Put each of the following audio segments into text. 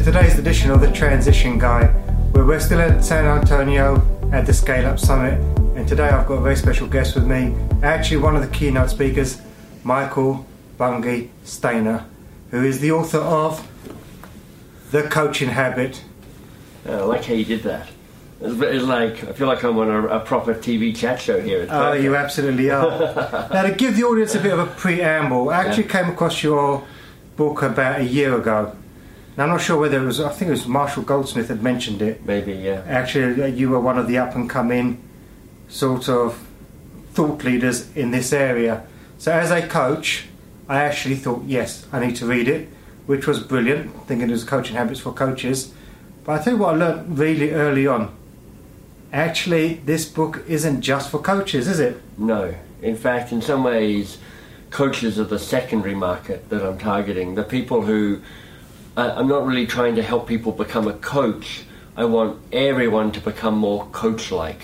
to today's edition of The Transition Guy, where we're still at San Antonio at the Scale Up Summit. And today I've got a very special guest with me, actually one of the keynote speakers, Michael Bungay Stanier, who is the author of The Coaching Habit. Oh, I like how you did that. It's, like I feel like I'm on a, a proper TV chat show here. Oh, you absolutely are. now, to give the audience a bit of a preamble, I actually came across your book about a year ago. Now, I'm not sure whether it was, I think it was Marshall Goldsmith had mentioned it. Maybe, yeah. Actually, you were one of the up and coming sort of thought leaders in this area. So, as a coach, I actually thought, yes, I need to read it, which was brilliant, thinking it was coaching habits for coaches. But I you what I learned really early on. Actually, this book isn't just for coaches, is it? No. In fact, in some ways, coaches are the secondary market that I'm targeting. The people who I'm not really trying to help people become a coach. I want everyone to become more coach-like,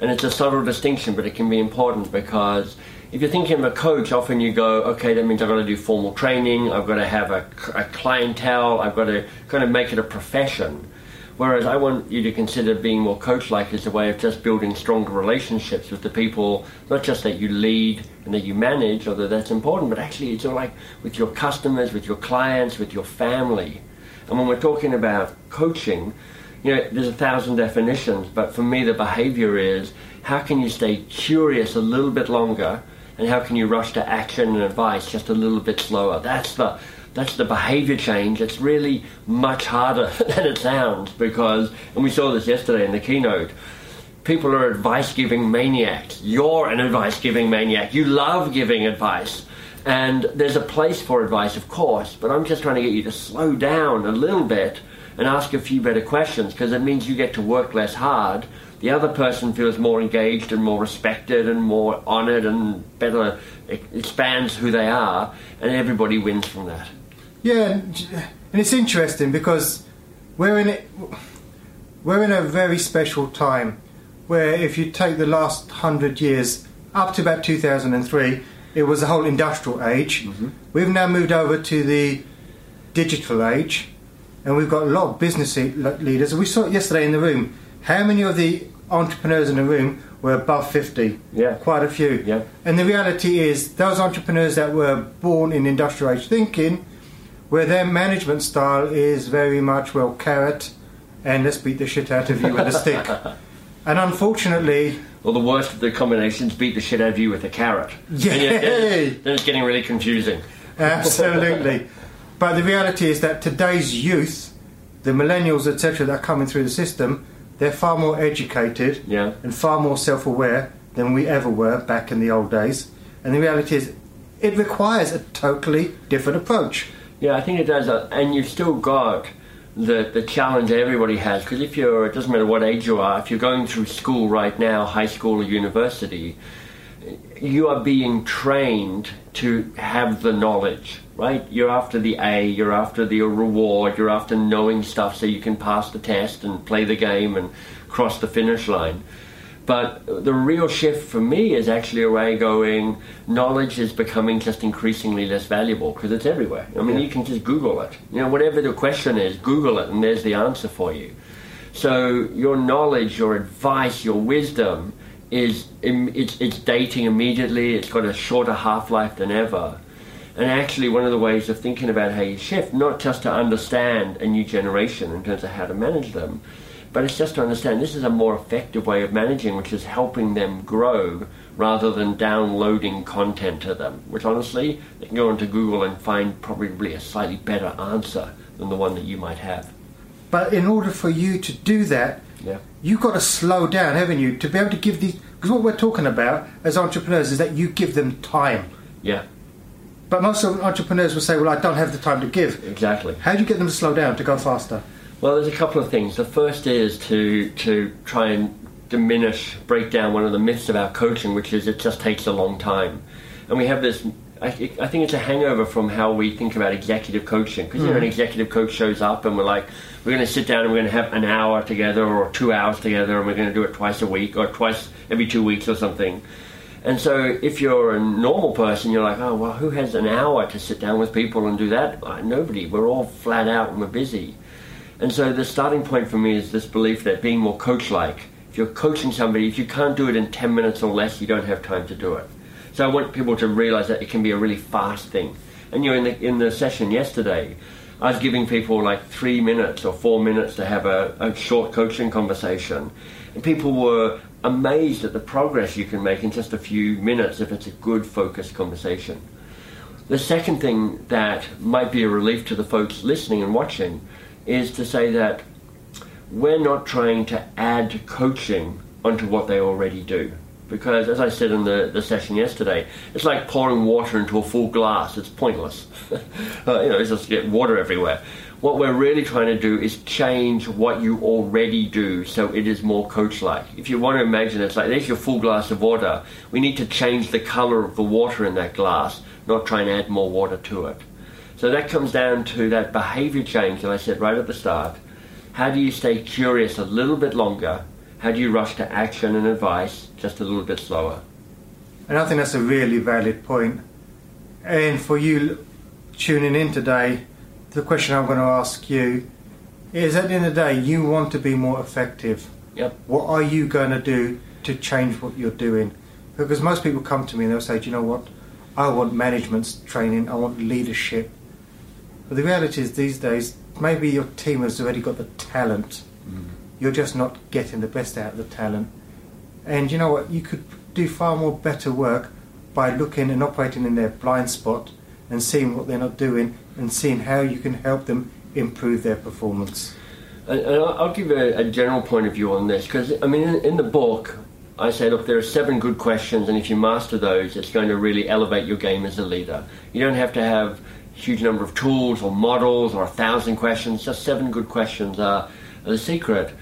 and it's a subtle distinction, but it can be important because if you're thinking of a coach, often you go, okay, that means I've got to do formal training, I've got to have a, a clientele, I've got to kind of make it a profession. Whereas I want you to consider being more coach like as a way of just building stronger relationships with the people, not just that you lead and that you manage, although that's important, but actually it's all like with your customers, with your clients, with your family. And when we're talking about coaching, you know, there's a thousand definitions, but for me the behavior is how can you stay curious a little bit longer and how can you rush to action and advice just a little bit slower? That's the that's the behavior change. It's really much harder than it sounds because, and we saw this yesterday in the keynote, people are advice giving maniacs. You're an advice giving maniac. You love giving advice. And there's a place for advice, of course, but I'm just trying to get you to slow down a little bit and ask a few better questions because it means you get to work less hard. The other person feels more engaged and more respected and more honored and better expands who they are, and everybody wins from that. Yeah, and it's interesting because we're in it. We're in a very special time where, if you take the last hundred years up to about 2003, it was the whole industrial age. Mm-hmm. We've now moved over to the digital age, and we've got a lot of business leaders. We saw it yesterday in the room. How many of the entrepreneurs in the room were above 50? Yeah. Quite a few. Yeah. And the reality is, those entrepreneurs that were born in industrial age thinking, where their management style is very much, well, carrot, and let's beat the shit out of you with a stick. And unfortunately, Well, the worst of the combinations beat the shit out of you with a carrot. Then, then it's getting really confusing. Absolutely. but the reality is that today's youth, the millennials, etc., that are coming through the system, they're far more educated Yeah. and far more self aware than we ever were back in the old days. And the reality is, it requires a totally different approach. Yeah, I think it does. uh, And you've still got the, the challenge everybody has. Because if you're, it doesn't matter what age you are, if you're going through school right now, high school or university, you are being trained to have the knowledge, right? You're after the A, you're after the reward, you're after knowing stuff so you can pass the test and play the game and cross the finish line. But the real shift for me is actually a way going, knowledge is becoming just increasingly less valuable because it's everywhere. I mean, Yeah. you can just Google it. You know, whatever the question is, Google it and there's the answer for you. So your knowledge, your advice, your wisdom is it's, it's dating immediately. It's got a shorter half life than ever. And actually, one of the ways of thinking about how you shift, not just to understand a new generation in terms of how to manage them, but it's just to understand this is a more effective way of managing, which is helping them grow rather than downloading content to them. Which honestly, they can go onto Google and find probably a slightly better answer than the one that you might have. But in order for you to do that, Yeah. you've got to slow down, haven't you, to be able to give these. Because what we're talking about as entrepreneurs is that you give them time. Yeah, But most of entrepreneurs will say, "Well, I don't have the time to give." exactly. How do you get them to slow down to go faster? Well, there's a couple of things. The first is to to try and diminish, break down one of the myths about coaching, which is it just takes a long time. And we have this. I, I think it's a hangover from how we think about executive coaching. Because you know, an executive coach shows up and we're like, we're going to sit down and we're going to have an hour together or two hours together, and we're going to do it twice a week or twice every two weeks or something. And so, if you're a normal person, you're like, oh, well, who has an hour to sit down with people and do that? Uh, nobody. We're all flat out and we're busy. And so the starting point for me is this belief that being more coach like, if you're coaching somebody, if you can't do it in 10 minutes or less, you don't have time to do it. So I want people to realize that it can be a really fast thing. And you know, in the, in the session yesterday, I was giving people like three minutes or four minutes to have a, a short coaching conversation. And people were amazed at the progress you can make in just a few minutes if it's a good focused conversation. The second thing that might be a relief to the folks listening and watching is to say that we're not trying to add coaching onto what they already do. Because, as I said in the, the session yesterday, it's like pouring water into a full glass. It's pointless. uh, you know, it's just get water everywhere. What we're really trying to do is change what you already do so it is more coach like. If you want to imagine it's like there's your full glass of water, we need to change the color of the water in that glass, not try and add more water to it. So that comes down to that behavior change that I said right at the start. How do you stay curious a little bit longer? How do you rush to action and advice just a little bit slower? And I think that's a really valid point. And for you tuning in today, the question I'm going to ask you is at the end of the day, you want to be more effective. Yep. What are you going to do to change what you're doing? Because most people come to me and they'll say, do you know what? I want management training, I want leadership, but the reality is, these days, maybe your team has already got the talent. Mm. You're just not getting the best out of the talent. And you know what? You could do far more better work by looking and operating in their blind spot and seeing what they're not doing and seeing how you can help them improve their performance. And I'll give a, a general point of view on this because, I mean, in, in the book, I say, look, there are seven good questions, and if you master those, it's going to really elevate your game as a leader. You don't have to have a huge number of tools or models or a thousand questions. Just seven good questions are, are the secret.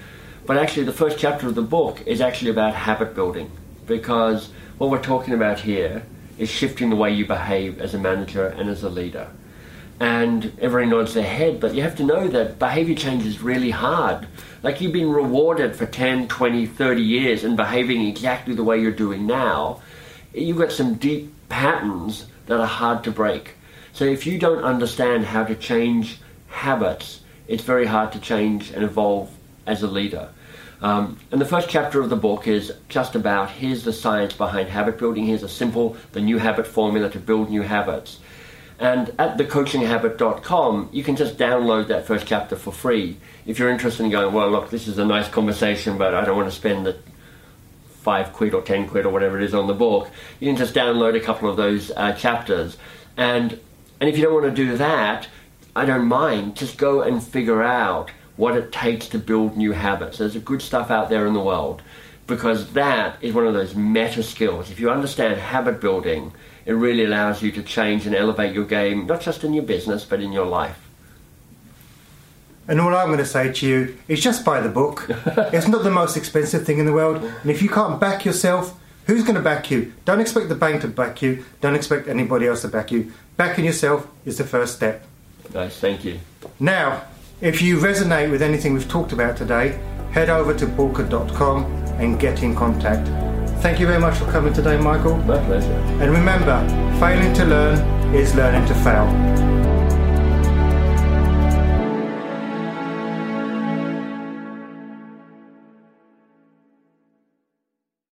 But actually, the first chapter of the book is actually about habit building because what we're talking about here is shifting the way you behave as a manager and as a leader. And everyone nods their head, but you have to know that behavior change is really hard. Like you've been rewarded for 10, 20, 30 years and behaving exactly the way you're doing now. You've got some deep patterns that are hard to break. So if you don't understand how to change habits, it's very hard to change and evolve as a leader. Um, and the first chapter of the book is just about here's the science behind habit building. Here's a simple, the new habit formula to build new habits. And at thecoachinghabit.com, you can just download that first chapter for free. If you're interested in going, well, look, this is a nice conversation, but I don't want to spend the five quid or ten quid or whatever it is on the book, you can just download a couple of those uh, chapters. And and if you don't want to do that, I don't mind. Just go and figure out what it takes to build new habits. There's good stuff out there in the world because that is one of those meta skills. If you understand habit building, it really allows you to change and elevate your game, not just in your business, but in your life. And all I'm going to say to you is just buy the book. it's not the most expensive thing in the world. And if you can't back yourself, who's going to back you? Don't expect the bank to back you. Don't expect anybody else to back you. Backing yourself is the first step. Nice, thank you. Now, if you resonate with anything we've talked about today, head over to bulka.com and get in contact. Thank you very much for coming today, Michael. My pleasure. And remember, failing to learn is learning to fail.